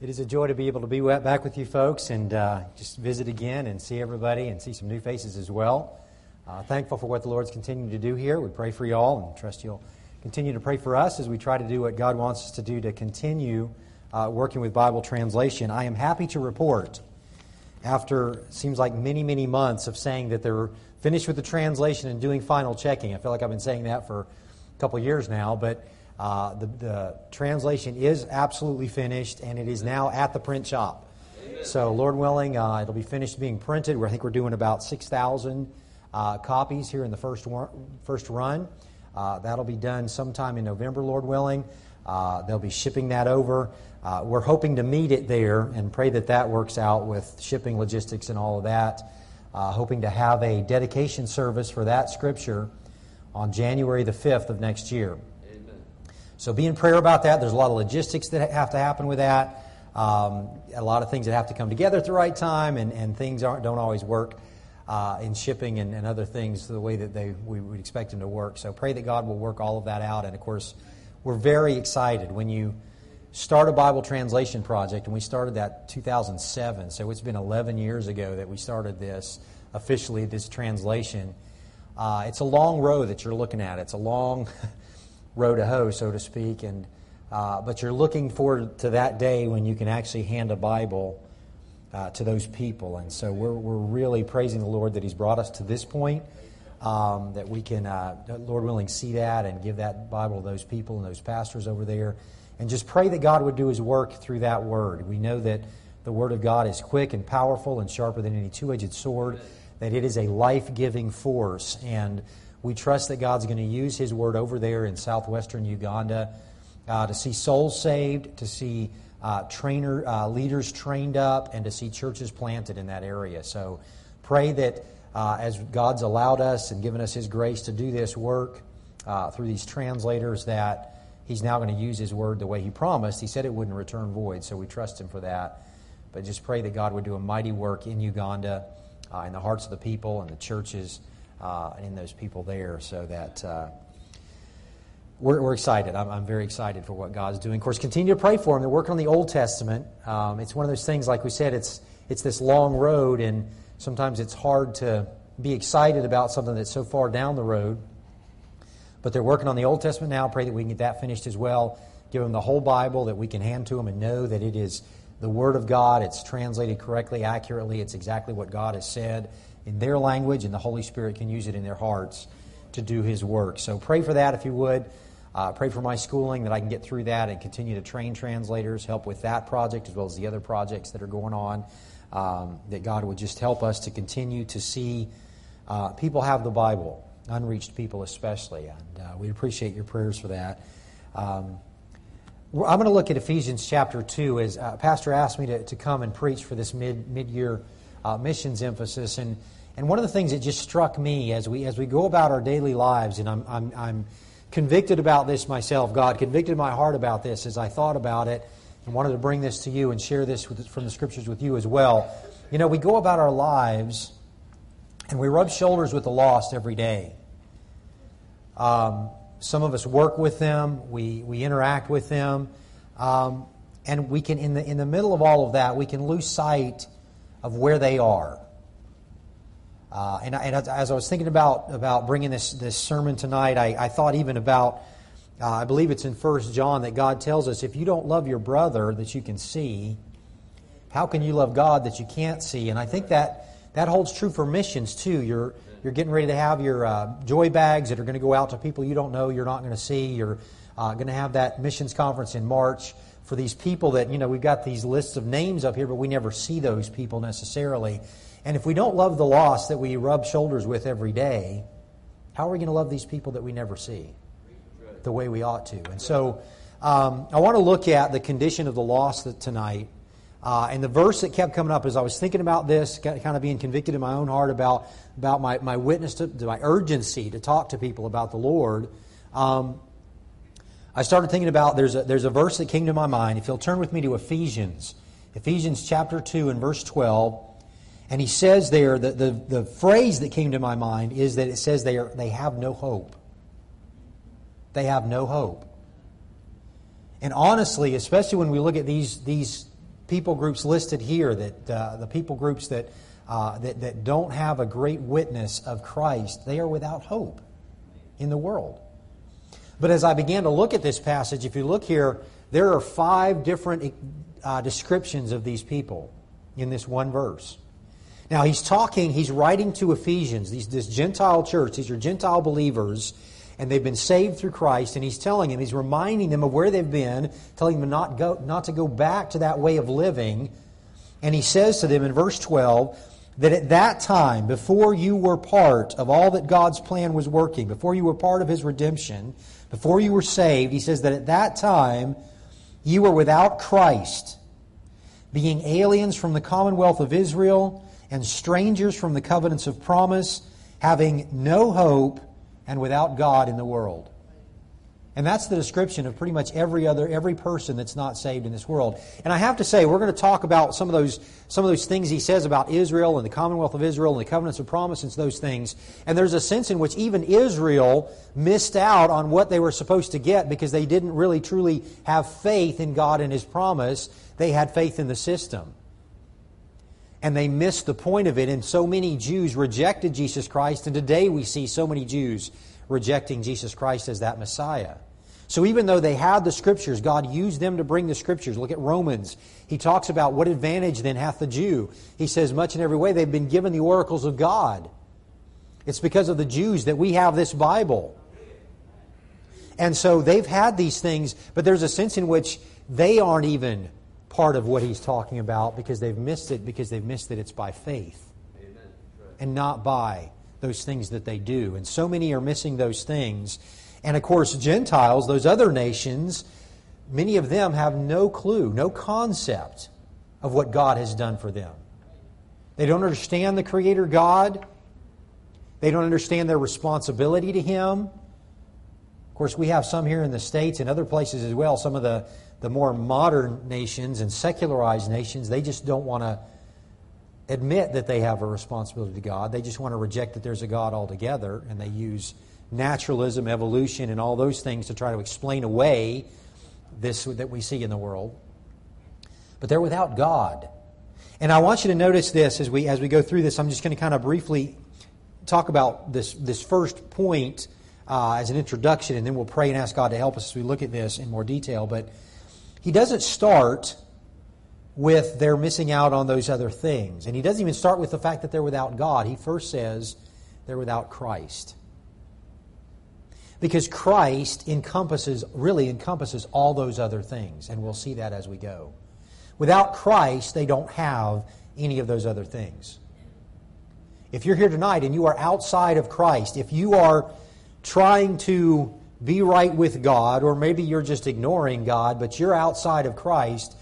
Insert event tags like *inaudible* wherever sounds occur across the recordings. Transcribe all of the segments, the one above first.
It is a joy to be able to be back with you folks and uh, just visit again and see everybody and see some new faces as well. Uh, thankful for what the Lord's continuing to do here. We pray for you all and trust you'll continue to pray for us as we try to do what God wants us to do to continue uh, working with Bible translation. I am happy to report, after seems like many, many months of saying that they're finished with the translation and doing final checking. I feel like I've been saying that for a couple years now, but uh, the, the, translation is absolutely finished, and it is now at the print shop. So, Lord willing, uh, it'll be finished being printed. I think we're doing about 6,000 uh, copies here in the first, first run. Uh, that'll be done sometime in November, Lord willing. Uh, they'll be shipping that over. Uh, we're hoping to meet it there and pray that that works out with shipping logistics and all of that. hoping to have a dedication service for that scripture on January the 5th of next year. So be in prayer about that. There's a lot of logistics that have to happen with that. Um, a lot of things that have to come together at the right time, and, and things don't always work uh, in shipping and, and, other things the way that they, we would expect them to work. So pray that God will work all of that out. And of course, we're very excited when you start a Bible translation project, and we started that 2007. So it's been 11 years ago that we started this officially, this translation. Uh, it's a long road that you're looking at. It's a long *laughs* row to hoe, so to speak. And uh, but you're looking forward to that day when you can actually hand a Bible uh, to those people. And so we're, we're really praising the Lord that He's brought us to this point, um, that we can, uh, Lord willing, see that and give that Bible to those people and those pastors over there. And just pray that God would do His work through that Word. We know that the Word of God is quick and powerful and sharper than any two edged sword, that it is a life giving force. And we trust that God's going to use His word over there in southwestern Uganda uh, to see souls saved, to see uh, trainer uh, leaders trained up, and to see churches planted in that area. So pray that uh, as God's allowed us and given us His grace to do this work uh, through these translators, that He's now going to use His word the way He promised. He said it wouldn't return void, so we trust Him for that. But just pray that God would do a mighty work in Uganda, uh, in the hearts of the people and the churches uh, in those people there so that uh, we're, we're, excited. I'm, I'm, very excited for what God's doing. Of course, continue to pray for them. They're working on the Old Testament. Um, it's one of those things, like we said, it's, it's this long road, and sometimes it's hard to be excited about something that's so far down the road. But they're working on the Old Testament now. Pray that we can get that finished as well. Give them the whole Bible that we can hand to them and know that it is the Word of God. It's translated correctly, accurately. It's exactly what God has said in their language, and the Holy Spirit can use it in their hearts to do His work. So pray for that if you would. Uh, pray for my schooling that I can get through that and continue to train translators, help with that project as well as the other projects that are going on. Um, that God would just help us to continue to see uh, people have the Bible, unreached people especially. And uh, we appreciate your prayers for that. Um, I'm going to look at Ephesians chapter 2 as uh, Pastor asked me to, to come and preach for this mid, mid-year uh, missions emphasis. And and one of the things that just struck me as we, as we go about our daily lives, and I'm, I'm, I'm convicted about this myself, God convicted my heart about this as I thought about it and wanted to bring this to you and share this with, from the scriptures with you as well. You know, we go about our lives and we rub shoulders with the lost every day. Um, some of us work with them, we, we interact with them, um, and we can, in the, in the middle of all of that, we can lose sight of where they are. Uh, and, and, as I was thinking about, about bringing this, this sermon tonight, I, I thought even about, uh, I believe it's in First John that God tells us if you don't love your brother that you can see, how can you love God that you can't see? And I think that, that holds true for missions too. You're, you're getting ready to have your uh, joy bags that are going to go out to people you don't know, you're not going to see. You're uh, going to have that missions conference in March for these people that, you know, we've got these lists of names up here, but we never see those people necessarily. And if we don't love the lost that we rub shoulders with every day, how are we going to love these people that we never see the way we ought to? And so um, I want to look at the condition of the lost tonight. Uh, and the verse that kept coming up as I was thinking about this, kind of being convicted in my own heart about, about my, my witness, to, to my urgency to talk to people about the Lord, um, I started thinking about there's a, there's a verse that came to my mind. If you'll turn with me to Ephesians, Ephesians chapter 2 and verse 12. And he says there, the, the, the phrase that came to my mind is that it says they, are, they have no hope. They have no hope. And honestly, especially when we look at these, these people groups listed here, that uh, the people groups that, uh, that, that don't have a great witness of Christ, they are without hope in the world. But as I began to look at this passage, if you look here, there are five different uh, descriptions of these people in this one verse. Now, he's talking, he's writing to Ephesians, these, this Gentile church. These are Gentile believers, and they've been saved through Christ. And he's telling them, he's reminding them of where they've been, telling them not, go, not to go back to that way of living. And he says to them in verse 12 that at that time, before you were part of all that God's plan was working, before you were part of his redemption, before you were saved, he says that at that time you were without Christ, being aliens from the commonwealth of Israel and strangers from the covenants of promise, having no hope and without God in the world. And that's the description of pretty much every other every person that's not saved in this world. And I have to say, we're going to talk about some of those some of those things he says about Israel and the Commonwealth of Israel and the covenants of promise and those things. And there's a sense in which even Israel missed out on what they were supposed to get because they didn't really truly have faith in God and His promise. They had faith in the system and they missed the point of it. And so many Jews rejected Jesus Christ, and today we see so many Jews rejecting Jesus Christ as that Messiah. So even though they had the Scriptures, God used them to bring the Scriptures. Look at Romans. He talks about what advantage then hath the Jew. He says, much in every way they've been given the oracles of God. It's because of the Jews that we have this Bible. And so they've had these things, but there's a sense in which they aren't even part of what he's talking about because they've missed it because they've missed that it's by faith right. and not by those things that they do. And so many are missing those things. And of course, Gentiles, those other nations, many of them have no clue, no concept of what God has done for them. They don't understand the Creator God. They don't understand their responsibility to Him. Of course, we have some here in the States and other places as well, some of the the more modern nations and secularized nations, they just don't want to admit that they have a responsibility to God. They just want to reject that there's a God altogether, and they use naturalism, evolution, and all those things to try to explain away this that we see in the world. But they're without God. And I want you to notice this as we as we go through this. I'm just going to kind of briefly talk about this this first point uh, as an introduction, and then we'll pray and ask God to help us as we look at this in more detail. But he doesn't start with they're missing out on those other things. And he doesn't even start with the fact that they're without God. He first says they're without Christ. Because Christ encompasses, really encompasses all those other things. And we'll see that as we go. Without Christ, they don't have any of those other things. If you're here tonight and you are outside of Christ, if you are trying to be right with God, or maybe you're just ignoring God, but you're outside of Christ,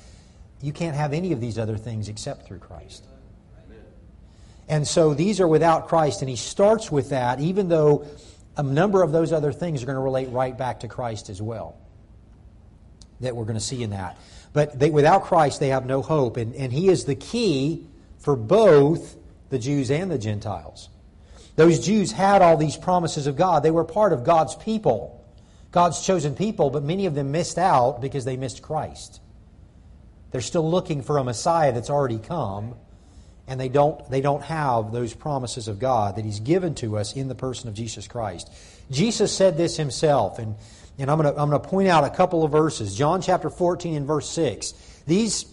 you can't have any of these other things except through Christ. And so these are without Christ, and he starts with that, even though a number of those other things are going to relate right back to Christ as well. That we're going to see in that. But they, without Christ, they have no hope. And, and he is the key for both the Jews and the Gentiles. Those Jews had all these promises of God, they were part of God's people. God's chosen people, but many of them missed out because they missed Christ. They're still looking for a Messiah that's already come, and they don't, they don't have those promises of God that He's given to us in the person of Jesus Christ. Jesus said this Himself, and, and I'm going to I'm going to point out a couple of verses. John chapter 14 and verse 6. These,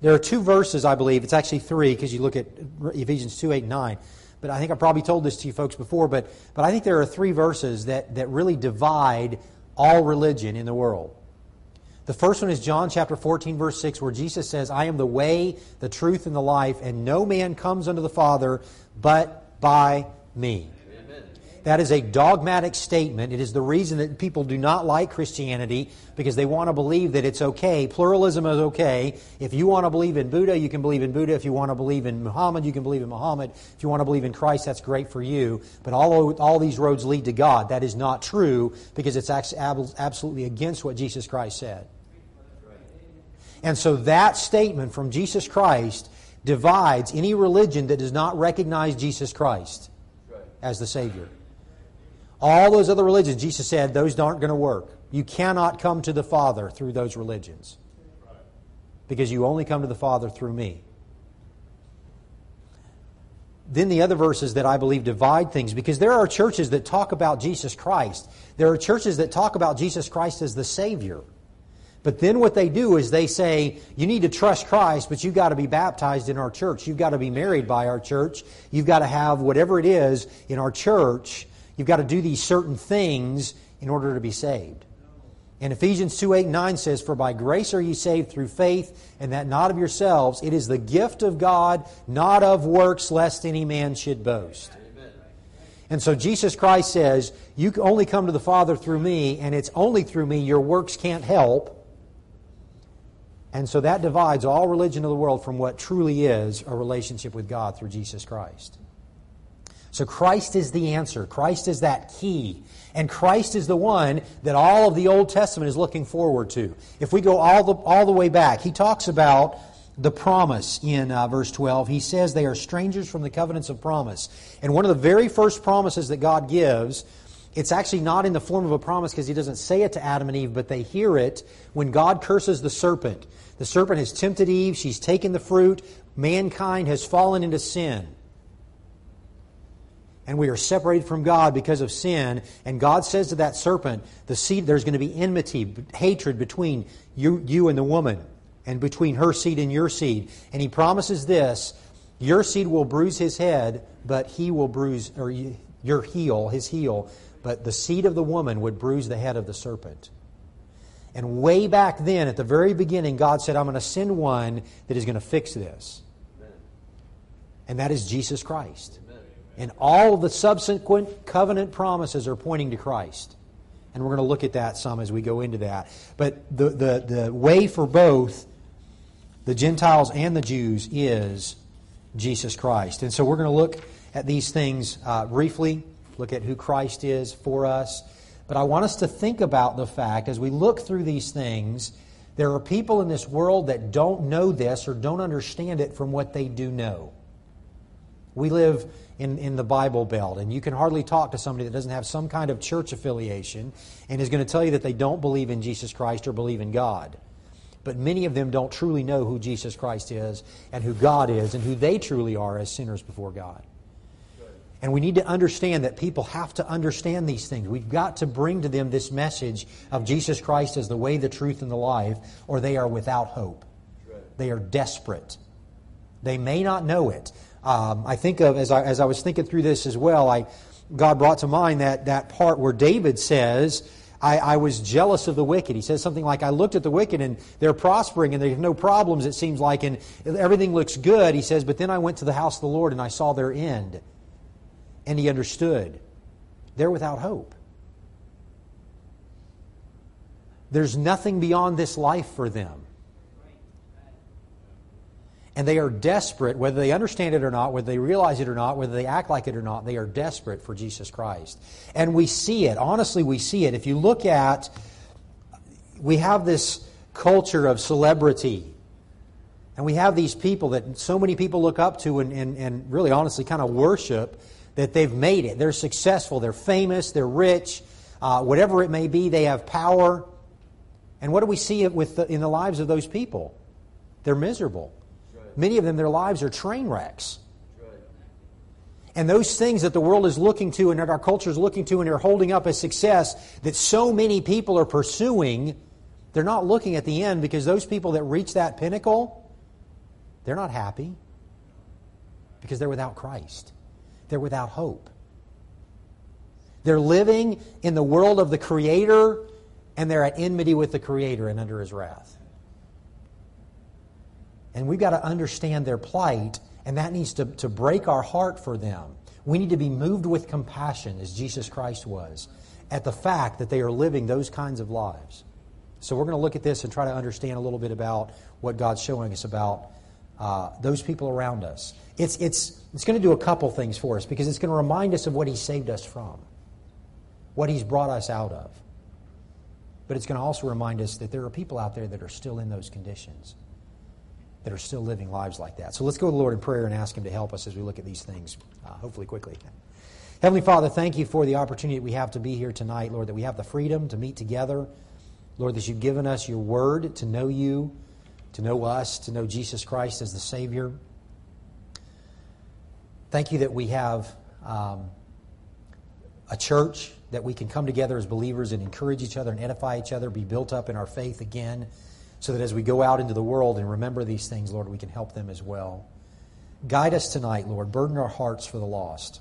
there are two verses, I believe. It's actually three because you look at Ephesians 2, 8, 9 but I think I probably told this to you folks before, but, but I think there are three verses that, that really divide all religion in the world. The first one is John chapter 14, verse 6, where Jesus says, I am the way, the truth, and the life, and no man comes unto the Father but by me. That is a dogmatic statement. It is the reason that people do not like Christianity because they want to believe that it's okay. Pluralism is okay. If you want to believe in Buddha, you can believe in Buddha. If you want to believe in Muhammad, you can believe in Muhammad. If you want to believe in Christ, that's great for you. But all, all these roads lead to God. That is not true because it's absolutely against what Jesus Christ said. And so that statement from Jesus Christ divides any religion that does not recognize Jesus Christ as the Savior. All those other religions, Jesus said, those aren't going to work. You cannot come to the Father through those religions. because you only come to the Father through me. Then the other verses that I believe divide things because there are churches that talk about Jesus Christ. There are churches that talk about Jesus Christ as the Savior. But then what they do is they say, you need to trust Christ, but you've got to be baptized in our church. You've got to be married by our church. You've got to have whatever it is in our church. You've got to do these certain things in order to be saved. And Ephesians 2 8 9 says, For by grace are ye saved through faith, and that not of yourselves. It is the gift of God, not of works, lest any man should boast. And so Jesus Christ says, You only come to the Father through me, and it's only through me. Your works can't help. And so that divides all religion of the world from what truly is a relationship with God through Jesus Christ. So Christ is the answer. Christ is that key. And Christ is the one that all of the Old Testament is looking forward to. If we go all the, all the way back, he talks about the promise in uh, verse 12. He says they are strangers from the covenants of promise. And one of the very first promises that God gives, it's actually not in the form of a promise because he doesn't say it to Adam and Eve, but they hear it when God curses the serpent. The serpent has tempted Eve, she's taken the fruit, mankind has fallen into sin and we are separated from God because of sin. And God says to that serpent, the seed, there's going to be enmity, hatred between you, you and the woman, and between her seed and your seed. And he promises this your seed will bruise his head, but he will bruise, or your heel, his heel, but the seed of the woman would bruise the head of the serpent. And way back then, at the very beginning, God said, I'm going to send one that is going to fix this. And that is Jesus Christ. And all the subsequent covenant promises are pointing to Christ. And we're going to look at that some as we go into that. But the, the, the way for both the Gentiles and the Jews is Jesus Christ. And so we're going to look at these things uh, briefly, look at who Christ is for us. But I want us to think about the fact as we look through these things, there are people in this world that don't know this or don't understand it from what they do know. We live in, in the Bible Belt. And you can hardly talk to somebody that doesn't have some kind of church affiliation and is going to tell you that they don't believe in Jesus Christ or believe in God. But many of them don't truly know who Jesus Christ is and who God is and who they truly are as sinners before God. And we need to understand that people have to understand these things. We've got to bring to them this message of Jesus Christ as the way, the truth, and the life, or they are without hope. They are desperate. They may not know it, um, I think of, as I, as I was thinking through this as well, I, God brought to mind that, that part where David says, I, I, was jealous of the wicked. He says something like, I looked at the wicked and they're prospering and they have no problems, it seems like, and everything looks good. He says, but then I went to the house of the Lord and I saw their end. And he understood. They're without hope. There's nothing beyond this life for them and they are desperate, whether they understand it or not, whether they realize it or not, whether they act like it or not, they are desperate for Jesus Christ. And we see it. Honestly, we see it. If you look at, we have this culture of celebrity. And we have these people that so many people look up to and, and, and really honestly kind of worship that they've made it. They're successful, they're famous, they're rich, uh, whatever it may be, they have power. And what do we see with the, in the lives of those people? They're miserable. Many of them, their lives are train wrecks. And those things that the world is looking to and that our culture is looking to and they're holding up as success that so many people are pursuing, they're not looking at the end because those people that reach that pinnacle, they're not happy because they're without Christ. They're without hope. They're living in the world of the Creator and they're at enmity with the Creator and under His wrath. And we've got to understand their plight, and that needs to, to break our heart for them. We need to be moved with compassion, as Jesus Christ was, at the fact that they are living those kinds of lives. So we're going to look at this and try to understand a little bit about what God's showing us about uh, those people around us. It's, it's, it's going to do a couple things for us because it's going to remind us of what He saved us from, what He's brought us out of. But it's going to also remind us that there are people out there that are still in those conditions that are still living lives like that. So let's go to the Lord in prayer and ask Him to help us as we look at these things, uh, hopefully quickly. Heavenly Father, thank you for the opportunity that we have to be here tonight, Lord, that we have the freedom to meet together. Lord, that you've given us your word to know you. to know us, to know Jesus Christ as the Savior. Thank you that we have um, a church that we can come together as believers and encourage each other and edify each other, be built up in our faith again, so that as we go out into the world and remember these things, Lord, we can help them as well. Guide us tonight, Lord. Burden our hearts for the lost.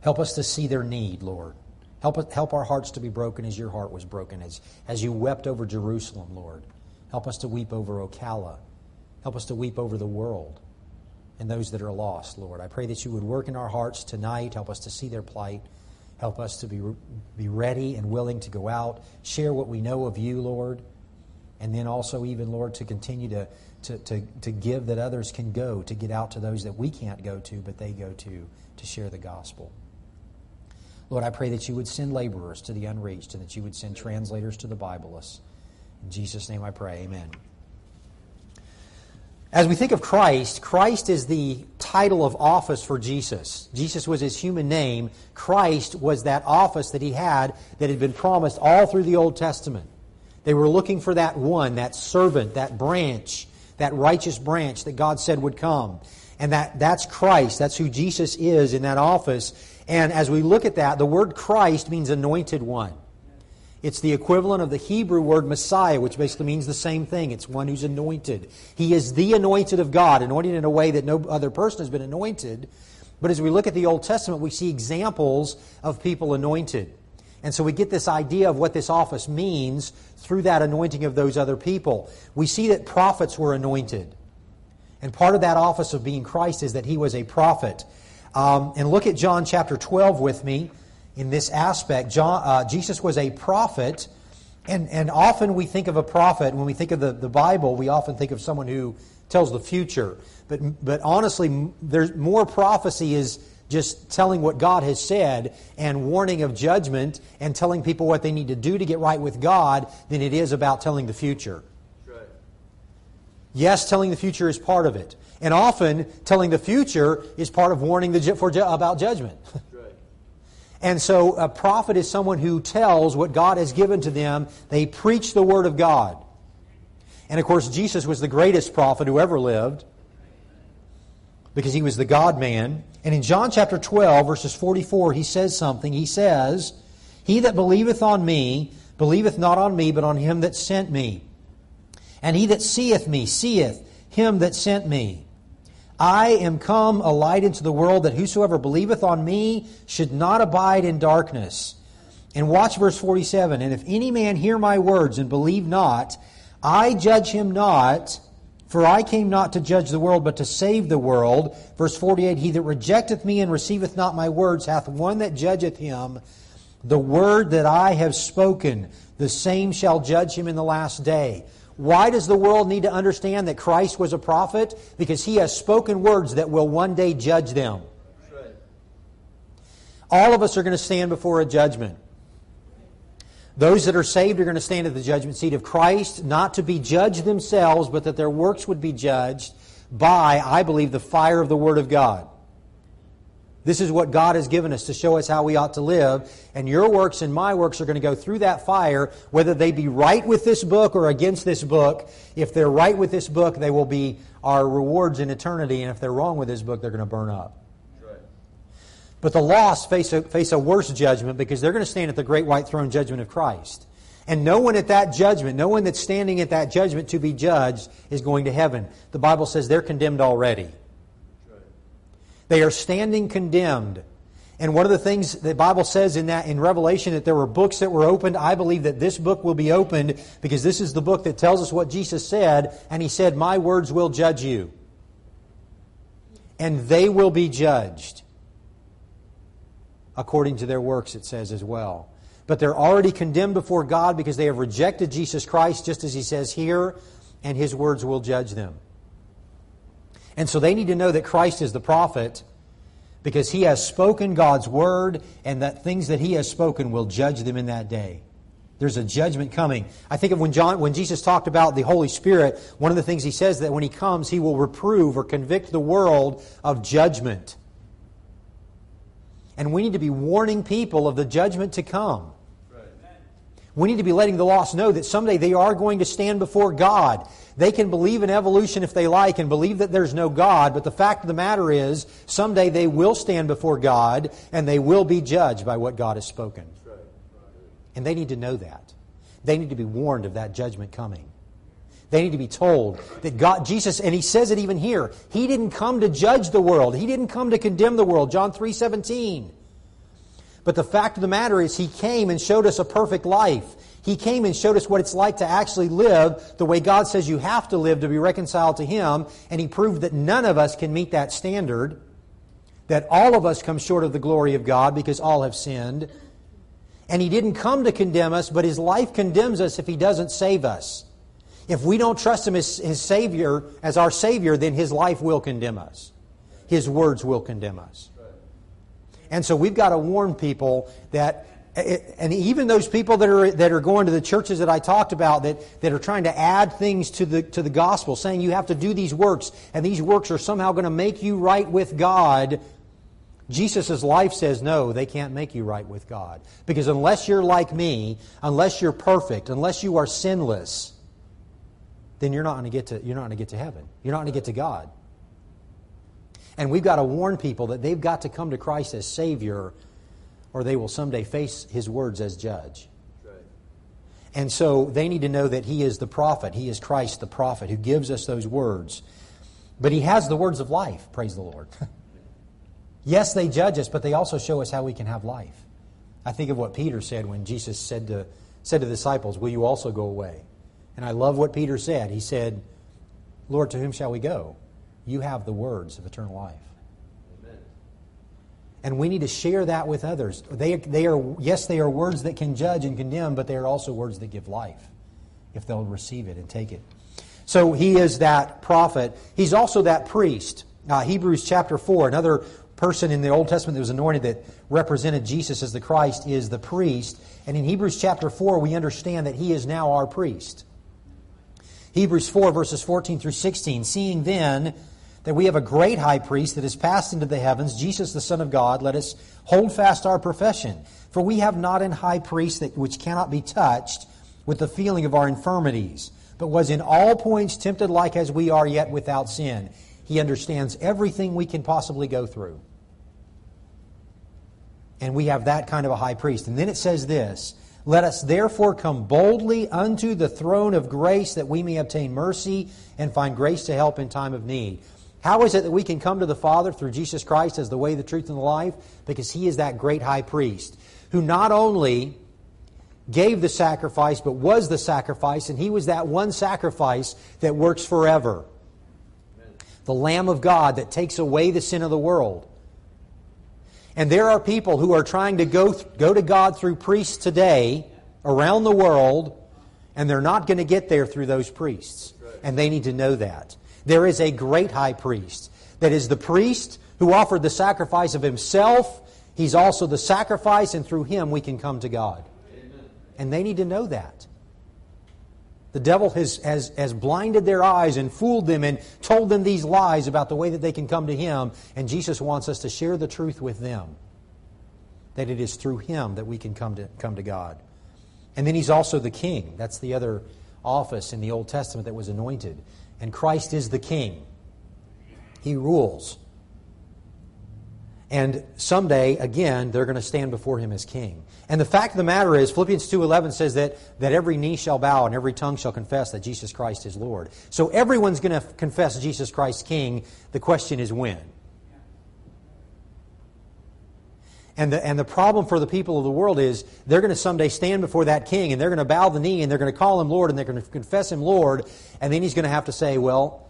Help us to see their need, Lord. Help, help our hearts to be broken as your heart was broken, as, as you wept over Jerusalem, Lord. Help us to weep over Ocala. Help us to weep over the world and those that are lost, Lord. I pray that you would work in our hearts tonight. Help us to see their plight. Help us to be, be ready and willing to go out, share what we know of you, Lord. And then also, even, Lord, to continue to, to, to, to give that others can go, to get out to those that we can't go to, but they go to, to share the gospel. Lord, I pray that you would send laborers to the unreached and that you would send translators to the Bibleless. In Jesus' name I pray, amen. As we think of Christ, Christ is the title of office for Jesus. Jesus was his human name. Christ was that office that he had that had been promised all through the Old Testament. They were looking for that one, that servant, that branch, that righteous branch that God said would come. And that, that's Christ. That's who Jesus is in that office. And as we look at that, the word Christ means anointed one. It's the equivalent of the Hebrew word Messiah, which basically means the same thing. It's one who's anointed. He is the anointed of God, anointed in a way that no other person has been anointed. But as we look at the Old Testament, we see examples of people anointed. And so we get this idea of what this office means through that anointing of those other people. We see that prophets were anointed. And part of that office of being Christ is that he was a prophet. Um, and look at John chapter 12 with me in this aspect. John, uh, Jesus was a prophet, and, and often we think of a prophet, when we think of the, the Bible, we often think of someone who tells the future. But, but honestly, there's more prophecy is just telling what God has said and warning of judgment and telling people what they need to do to get right with God than it is about telling the future. Right. Yes, telling the future is part of it. And often, telling the future is part of warning the, for, about judgment. *laughs* And so a prophet is someone who tells what God has given to them. They preach the Word of God. And of course, Jesus was the greatest prophet who ever lived because he was the God man. And in John chapter 12, verses 44, he says something. He says, He that believeth on me, believeth not on me, but on him that sent me. And he that seeth me, seeth him that sent me. I am come a light into the world that whosoever believeth on me should not abide in darkness. And watch verse 47. And if any man hear my words and believe not, I judge him not, for I came not to judge the world, but to save the world. Verse 48 He that rejecteth me and receiveth not my words hath one that judgeth him. The word that I have spoken, the same shall judge him in the last day. Why does the world need to understand that Christ was a prophet? Because he has spoken words that will one day judge them. All of us are going to stand before a judgment. Those that are saved are going to stand at the judgment seat of Christ, not to be judged themselves, but that their works would be judged by, I believe, the fire of the Word of God. This is what God has given us to show us how we ought to live. And your works and my works are going to go through that fire, whether they be right with this book or against this book. If they're right with this book, they will be our rewards in eternity. And if they're wrong with this book, they're going to burn up. But the lost face a, face a worse judgment because they're going to stand at the great white throne judgment of Christ. And no one at that judgment, no one that's standing at that judgment to be judged is going to heaven. The Bible says they're condemned already. They are standing condemned. And one of the things the Bible says in that in Revelation that there were books that were opened. I believe that this book will be opened because this is the book that tells us what Jesus said, and he said, "My words will judge you." And they will be judged according to their works it says as well. But they're already condemned before God because they have rejected Jesus Christ just as he says here, and his words will judge them. And so they need to know that Christ is the prophet because he has spoken God's word and that things that he has spoken will judge them in that day. There's a judgment coming. I think of when John when Jesus talked about the Holy Spirit, one of the things he says that when he comes he will reprove or convict the world of judgment. And we need to be warning people of the judgment to come. We need to be letting the lost know that someday they are going to stand before God. They can believe in evolution if they like and believe that there's no God, but the fact of the matter is, someday they will stand before God and they will be judged by what God has spoken. And they need to know that. They need to be warned of that judgment coming. They need to be told that God, Jesus, and he says it even here, he didn't come to judge the world. He didn't come to condemn the world. John 3 17. But the fact of the matter is, He came and showed us a perfect life. He came and showed us what it's like to actually live the way God says you have to live to be reconciled to Him. And He proved that none of us can meet that standard, that all of us come short of the glory of God because all have sinned. And He didn't come to condemn us, but His life condemns us if He doesn't save us. If we don't trust Him as His Savior, as our Savior, then His life will condemn us. His words will condemn us. And so we've got to warn people that eh, eh, and even those people that are, that are going to the churches that I talked about that, that are trying to add things to the, to the gospel, saying you have to do these works, and these works are somehow going to make you right with God, Jesus' life says no, they can't make you right with God. Because unless you're like me, unless you're perfect, unless you are sinless, then you're not going to get to, you're not going to get to heaven. You're not going to get to God. And we've got to warn people that they've got to come to Christ as Savior or they will someday face His words as judge. And so they need to know that He is the prophet. He is Christ, the prophet, who gives us those words. But He has the words of life, praise the Lord. *laughs* yes, they judge us, but they also show us how we can have life. I think of what Peter said when Jesus said to, said to the disciples, Will you also go away? And I love what Peter said. He said, Lord, to whom shall we go? you have the words of eternal life. Amen. And we need to share that with others. They, they are, yes, they are words that can judge and condemn, but they are also words that give life if they'll receive it and take it. So he is that prophet. He's also that priest. Uh, Hebrews chapter 4, another person in the Old Testament that was anointed that represented Jesus as the Christ is the priest. And in Hebrews chapter 4, we understand that he is now our priest. Hebrews 4, verses 14 through 16. Seeing then that we have a great high priest that has passed into the heavens, Jesus the Son of God, let us hold fast our profession. For we have not an high priest that, which cannot be touched with the feeling of our infirmities, but was in all points tempted like as we are, yet without sin. He understands everything we can possibly go through. And we have that kind of a high priest. And then it says this Let us therefore come boldly unto the throne of grace that we may obtain mercy and find grace to help in time of need. How is it that we can come to the Father through Jesus Christ as the way, the truth, and the life? Because He is that great high priest who not only gave the sacrifice, but was the sacrifice, and He was that one sacrifice that works forever. The Lamb of God that takes away the sin of the world. And there are people who are trying to go, go to God through priests today around the world, and they're not going to get there through those priests. And they need to know that. There is a great high priest that is the priest who offered the sacrifice of himself. He's also the sacrifice, and through him we can come to God. Amen. And they need to know that. The devil has, has, has blinded their eyes and fooled them and told them these lies about the way that they can come to him. And Jesus wants us to share the truth with them that it is through him that we can come to, come to God. And then he's also the king. That's the other office in the Old Testament that was anointed and Christ is the king. He rules. And someday, again, they're going to stand before him as king. And the fact of the matter is, Philippians 2.11 says that, that every knee shall bow and every tongue shall confess that Jesus Christ is Lord. So everyone's going to confess Jesus Christ king. The question is when. And the, and the problem for the people of the world is they're going to someday stand before that king and they're going to bow the knee and they're going to call him Lord and they're going to confess him Lord. And then he's going to have to say, Well,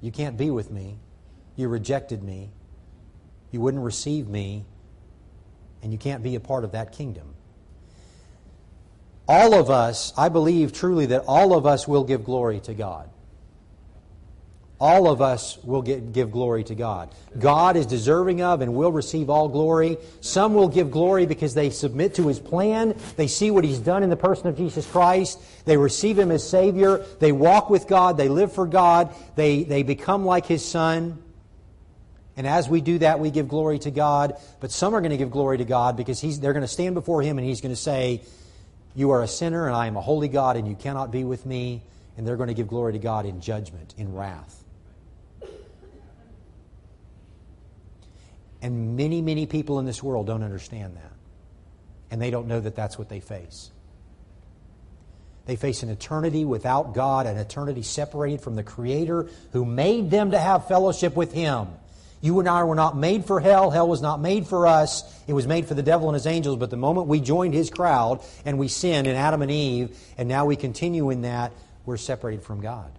you can't be with me. You rejected me. You wouldn't receive me. And you can't be a part of that kingdom. All of us, I believe truly that all of us will give glory to God all of us will get, give glory to God. God is deserving of and will receive all glory. Some will give glory because they submit to His plan. They see what He's done in the person of Jesus Christ. They receive Him as Savior. They walk with God. They live for God. They, they become like His Son. And as we do that, we give glory to God. But some are going to give glory to God because they're going to stand before Him and He's going to say, You are a sinner, and I am a holy God, and you cannot be with me. And they're going to give glory to God in judgment, in wrath. And many, many people in this world don't understand that. And they don't know that that's what they face. They face an eternity without God, an eternity separated from the Creator who made them to have fellowship with Him. You and I were not made for hell. Hell was not made for us. It was made for the devil and his angels. But the moment we joined his crowd and we sinned in Adam and Eve, and now we continue in that, we're separated from God.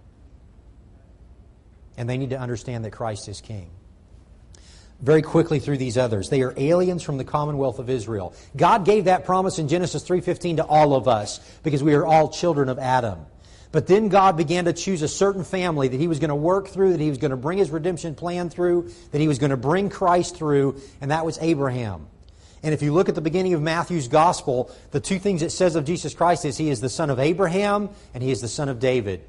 And they need to understand that Christ is King very quickly through these others. They are aliens from the commonwealth of Israel. God gave that promise in Genesis 3:15 to all of us because we are all children of Adam. But then God began to choose a certain family that he was going to work through, that he was going to bring his redemption plan through, that he was going to bring Christ through, and that was Abraham. And if you look at the beginning of Matthew's gospel, the two things it says of Jesus Christ is he is the son of Abraham and he is the son of David.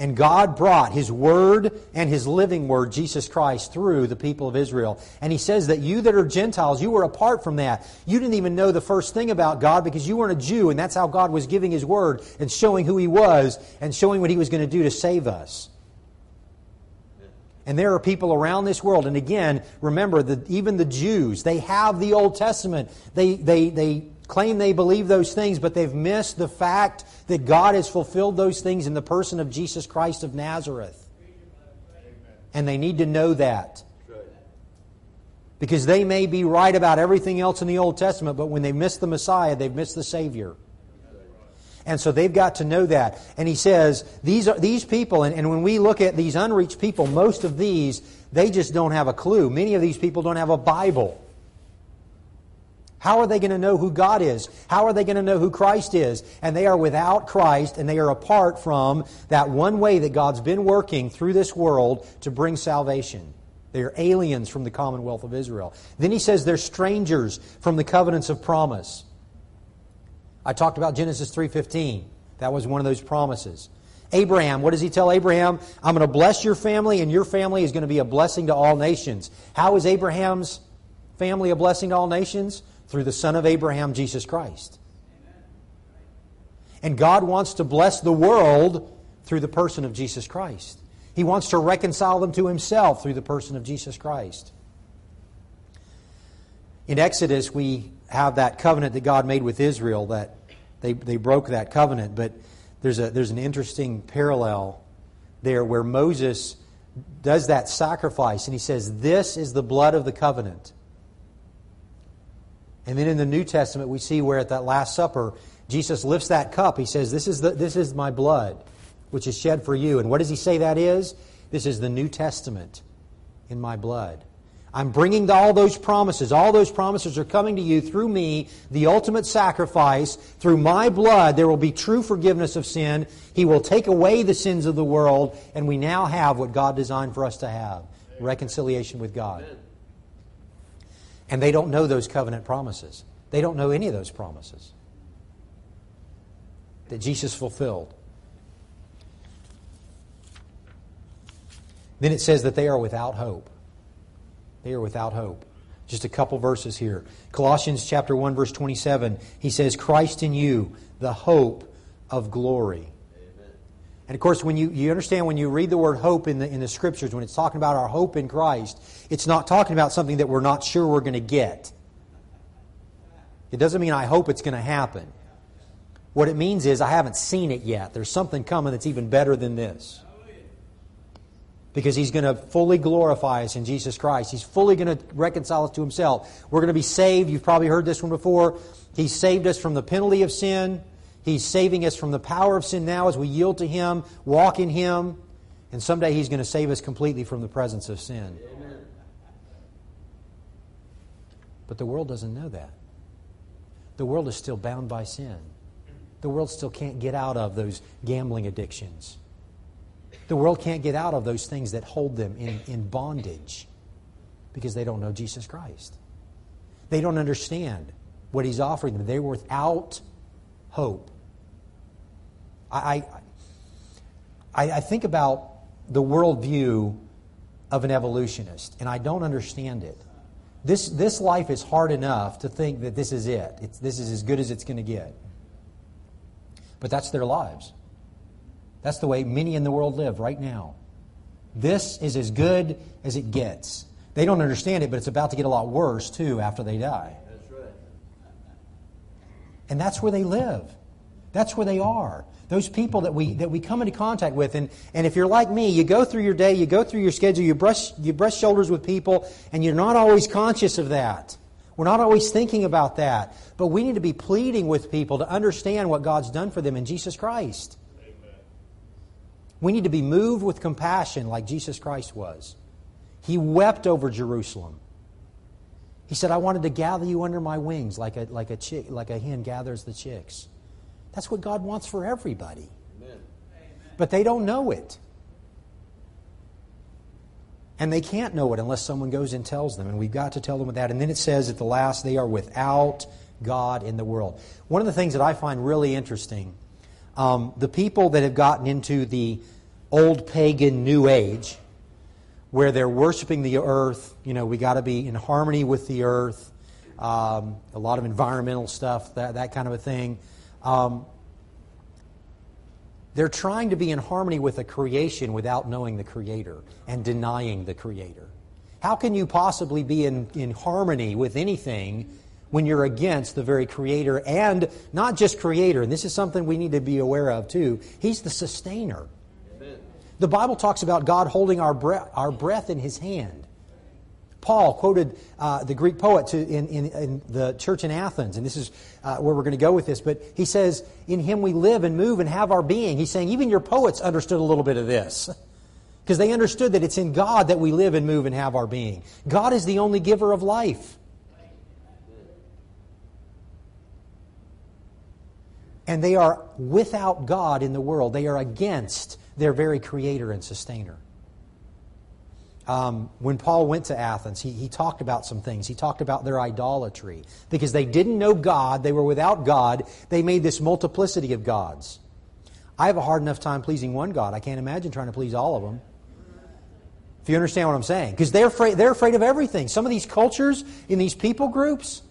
And God brought His Word and His living Word, Jesus Christ, through the people of Israel. And He says that you that are Gentiles, you were apart from that. You didn't even know the first thing about God because you weren't a Jew, and that's how God was giving His Word and showing who He was and showing what He was going to do to save us. And there are people around this world, and again, remember that even the Jews, they have the Old Testament. They, they, they claim they believe those things, but they've missed the fact that God has fulfilled those things in the person of Jesus Christ of Nazareth. And they need to know that. Because they may be right about everything else in the Old Testament, but when they miss the Messiah, they've missed the Savior. And so they've got to know that. And he says, these, are, these people, and, and when we look at these unreached people, most of these, they just don't have a clue. Many of these people don't have a Bible. How are they going to know who God is? How are they going to know who Christ is? And they are without Christ and they are apart from that one way that God's been working through this world to bring salvation. They are aliens from the commonwealth of Israel. Then he says they're strangers from the covenants of promise. I talked about Genesis 3:15. That was one of those promises. Abraham, what does he tell Abraham? I'm going to bless your family and your family is going to be a blessing to all nations. How is Abraham's family a blessing to all nations? Through the Son of Abraham, Jesus Christ. And God wants to bless the world through the person of Jesus Christ. He wants to reconcile them to Himself through the person of Jesus Christ. In Exodus, we have that covenant that God made with Israel, that they, they broke that covenant, but there's, a, there's an interesting parallel there where Moses does that sacrifice and he says, This is the blood of the covenant and then in the New Testament, we see where at that Last Supper, Jesus lifts that cup. He says, This is, the, this is my blood, which is shed for you. And what does he say that is? This is the New Testament in my blood. I'm bringing all those promises. All those promises are coming to you through me, the ultimate sacrifice. Through my blood, there will be true forgiveness of sin. He will take away the sins of the world, and we now have what God designed for us to have reconciliation with God. Amen. And they don't know those covenant promises. They don't know any of those promises that Jesus fulfilled. Then it says that they are without hope. They are without hope. Just a couple verses here. Colossians chapter 1 verse 27, he says Christ in you, the hope of glory. And of course, when you, you understand when you read the word hope in the, in the scriptures, when it's talking about our hope in Christ, it's not talking about something that we're not sure we're going to get. It doesn't mean I hope it's going to happen. What it means is I haven't seen it yet. There's something coming that's even better than this. Because he's going to fully glorify us in Jesus Christ. He's fully going to reconcile us to himself. We're going to be saved. You've probably heard this one before. He saved us from the penalty of sin. He's saving us from the power of sin now as we yield to Him, walk in Him, and someday He's going to save us completely from the presence of sin. Amen. But the world doesn't know that. The world is still bound by sin. The world still can't get out of those gambling addictions. The world can't get out of those things that hold them in, in bondage because they don't know Jesus Christ. They don't understand what He's offering them. They're without hope. I, I, I think about the worldview of an evolutionist, and I don't understand it. This, this life is hard enough to think that this is it. It's, this is as good as it's going to get. But that's their lives. That's the way many in the world live right now. This is as good as it gets. They don't understand it, but it's about to get a lot worse, too, after they die. That's right. And that's where they live. That's where they are. Those people that we, that we come into contact with. And, and if you're like me, you go through your day, you go through your schedule, you brush, you brush shoulders with people, and you're not always conscious of that. We're not always thinking about that. But we need to be pleading with people to understand what God's done for them in Jesus Christ. Amen. We need to be moved with compassion like Jesus Christ was. He wept over Jerusalem. He said, I wanted to gather you under my wings like a, like a, chick, like a hen gathers the chicks. That's what God wants for everybody. Amen. But they don't know it. And they can't know it unless someone goes and tells them. And we've got to tell them that. And then it says at the last, they are without God in the world. One of the things that I find really interesting um, the people that have gotten into the old pagan New Age, where they're worshiping the earth, you know, we got to be in harmony with the earth, um, a lot of environmental stuff, that, that kind of a thing. Um, they're trying to be in harmony with a creation without knowing the Creator and denying the Creator. How can you possibly be in, in harmony with anything when you're against the very Creator and not just Creator? And this is something we need to be aware of too. He's the sustainer. Amen. The Bible talks about God holding our breath, our breath in His hand. Paul quoted uh, the Greek poet to, in, in, in, the church in Athens, and this is uh, where we're going to go with this. But he says, In him we live and move and have our being. He's saying, even your poets understood a little bit of this. *laughs* Because they understood that it's in God that we live and move and have our being. God is the only giver of life. And they are without God in the world. They are against their very creator and sustainer um, when Paul went to Athens, he, he talked about some things. He talked about their idolatry. Because they didn't know God, they were without God, they made this multiplicity of gods. I have a hard enough time pleasing one God. I can't imagine trying to please all of them. If you understand what I'm saying. Because they're afraid, they're afraid of everything. Some of these cultures, in these people groups,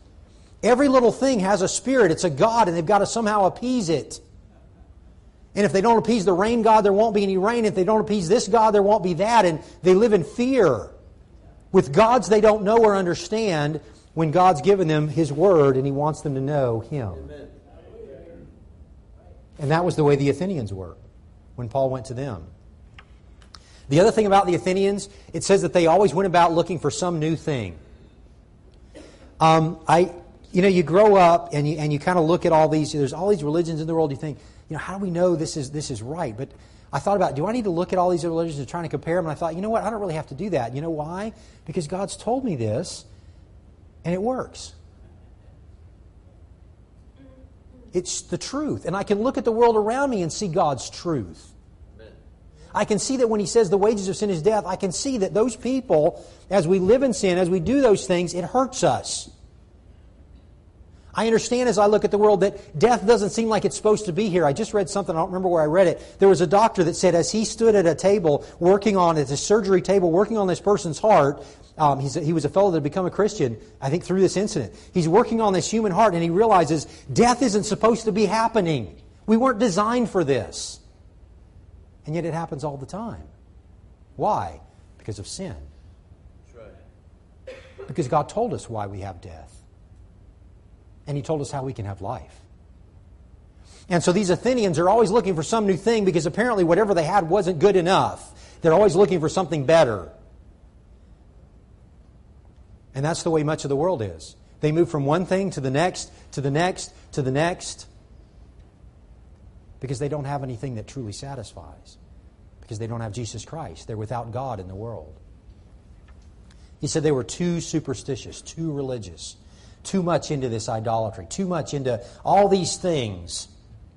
every little thing has a spirit, it's a God, and they've got to somehow appease it. And if they don't appease the rain god, there won't be any rain. If they don't appease this god, there won't be that. And they live in fear with gods they don't know or understand when God's given them His Word and He wants them to know Him. Amen. And that was the way the Athenians were when Paul went to them. The other thing about the Athenians, it says that they always went about looking for some new thing. Um, I, you know, you grow up and you, and you kind of look at all these, there's all these religions in the world, you think, you know, how do we know this is, this is right? But I thought about, do I need to look at all these other religions and try to compare them? And I thought, you know what? I don't really have to do that. You know why? Because God's told me this, and it works. It's the truth. And I can look at the world around me and see God's truth. I can see that when he says the wages of sin is death, I can see that those people, as we live in sin, as we do those things, it hurts us. I understand as I look at the world that death doesn't seem like it's supposed to be here. I just read something, I don't remember where I read it. There was a doctor that said as he stood at a table working on, at a surgery table, working on this person's heart, um, he was a fellow that had become a Christian, I think, through this incident. He's working on this human heart and he realizes death isn't supposed to be happening. We weren't designed for this. And yet it happens all the time. Why? Because of sin. Right. Because God told us why we have death and he told us how we can have life. And so these Athenians are always looking for some new thing because apparently whatever they had wasn't good enough. They're always looking for something better. And that's the way much of the world is. They move from one thing to the next, to the next, to the next, because they don't have anything that truly satisfies. Because they don't have Jesus Christ. They're without God in the world. He said they were too superstitious, too religious too much into this idolatry, too much into all these things,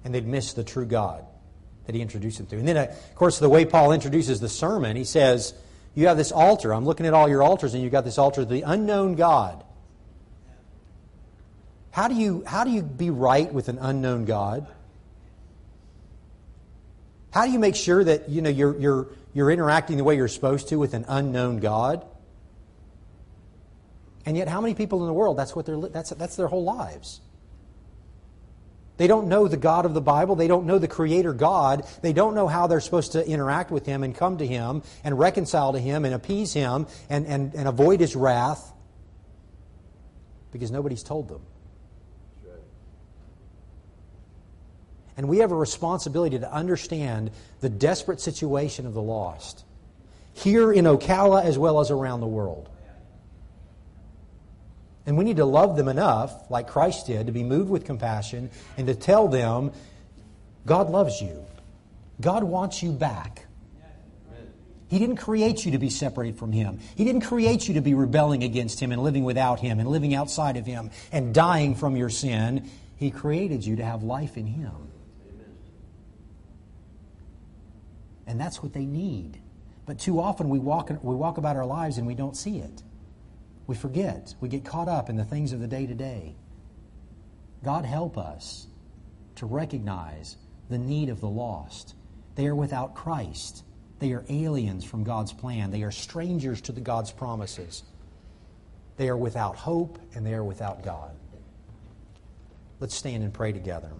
and they'd miss the true God that he introduced them to. And then, uh, of course, the way Paul introduces the sermon, he says, You have this altar. I'm looking at all your altars, and you've got this altar, the unknown God. How do you, how do you be right with an unknown God? How do you make sure that you know, you're, you're, you're interacting the way you're supposed to with an unknown God? And yet, how many people in the world, that's, what they're, that's, that's their whole lives? They don't know the God of the Bible. They don't know the Creator God. They don't know how they're supposed to interact with Him and come to Him and reconcile to Him and appease Him and, and, and avoid His wrath because nobody's told them. And we have a responsibility to understand the desperate situation of the lost, here in Ocala as well as around the world. And we need to love them enough, like Christ did, to be moved with compassion and to tell them God loves you. God wants you back. He didn't create you to be separated from Him. He didn't create you to be rebelling against Him and living without Him and living outside of Him and dying from your sin. He created you to have life in Him. And that's what they need. But too often we walk, we walk about our lives and we don't see it. We forget. We get caught up in the things of the day to day. God help us to recognize the need of the lost. They are without Christ. They are aliens from God's plan. They are strangers to the God's promises. They are without hope and they are without God. Let's stand and pray together.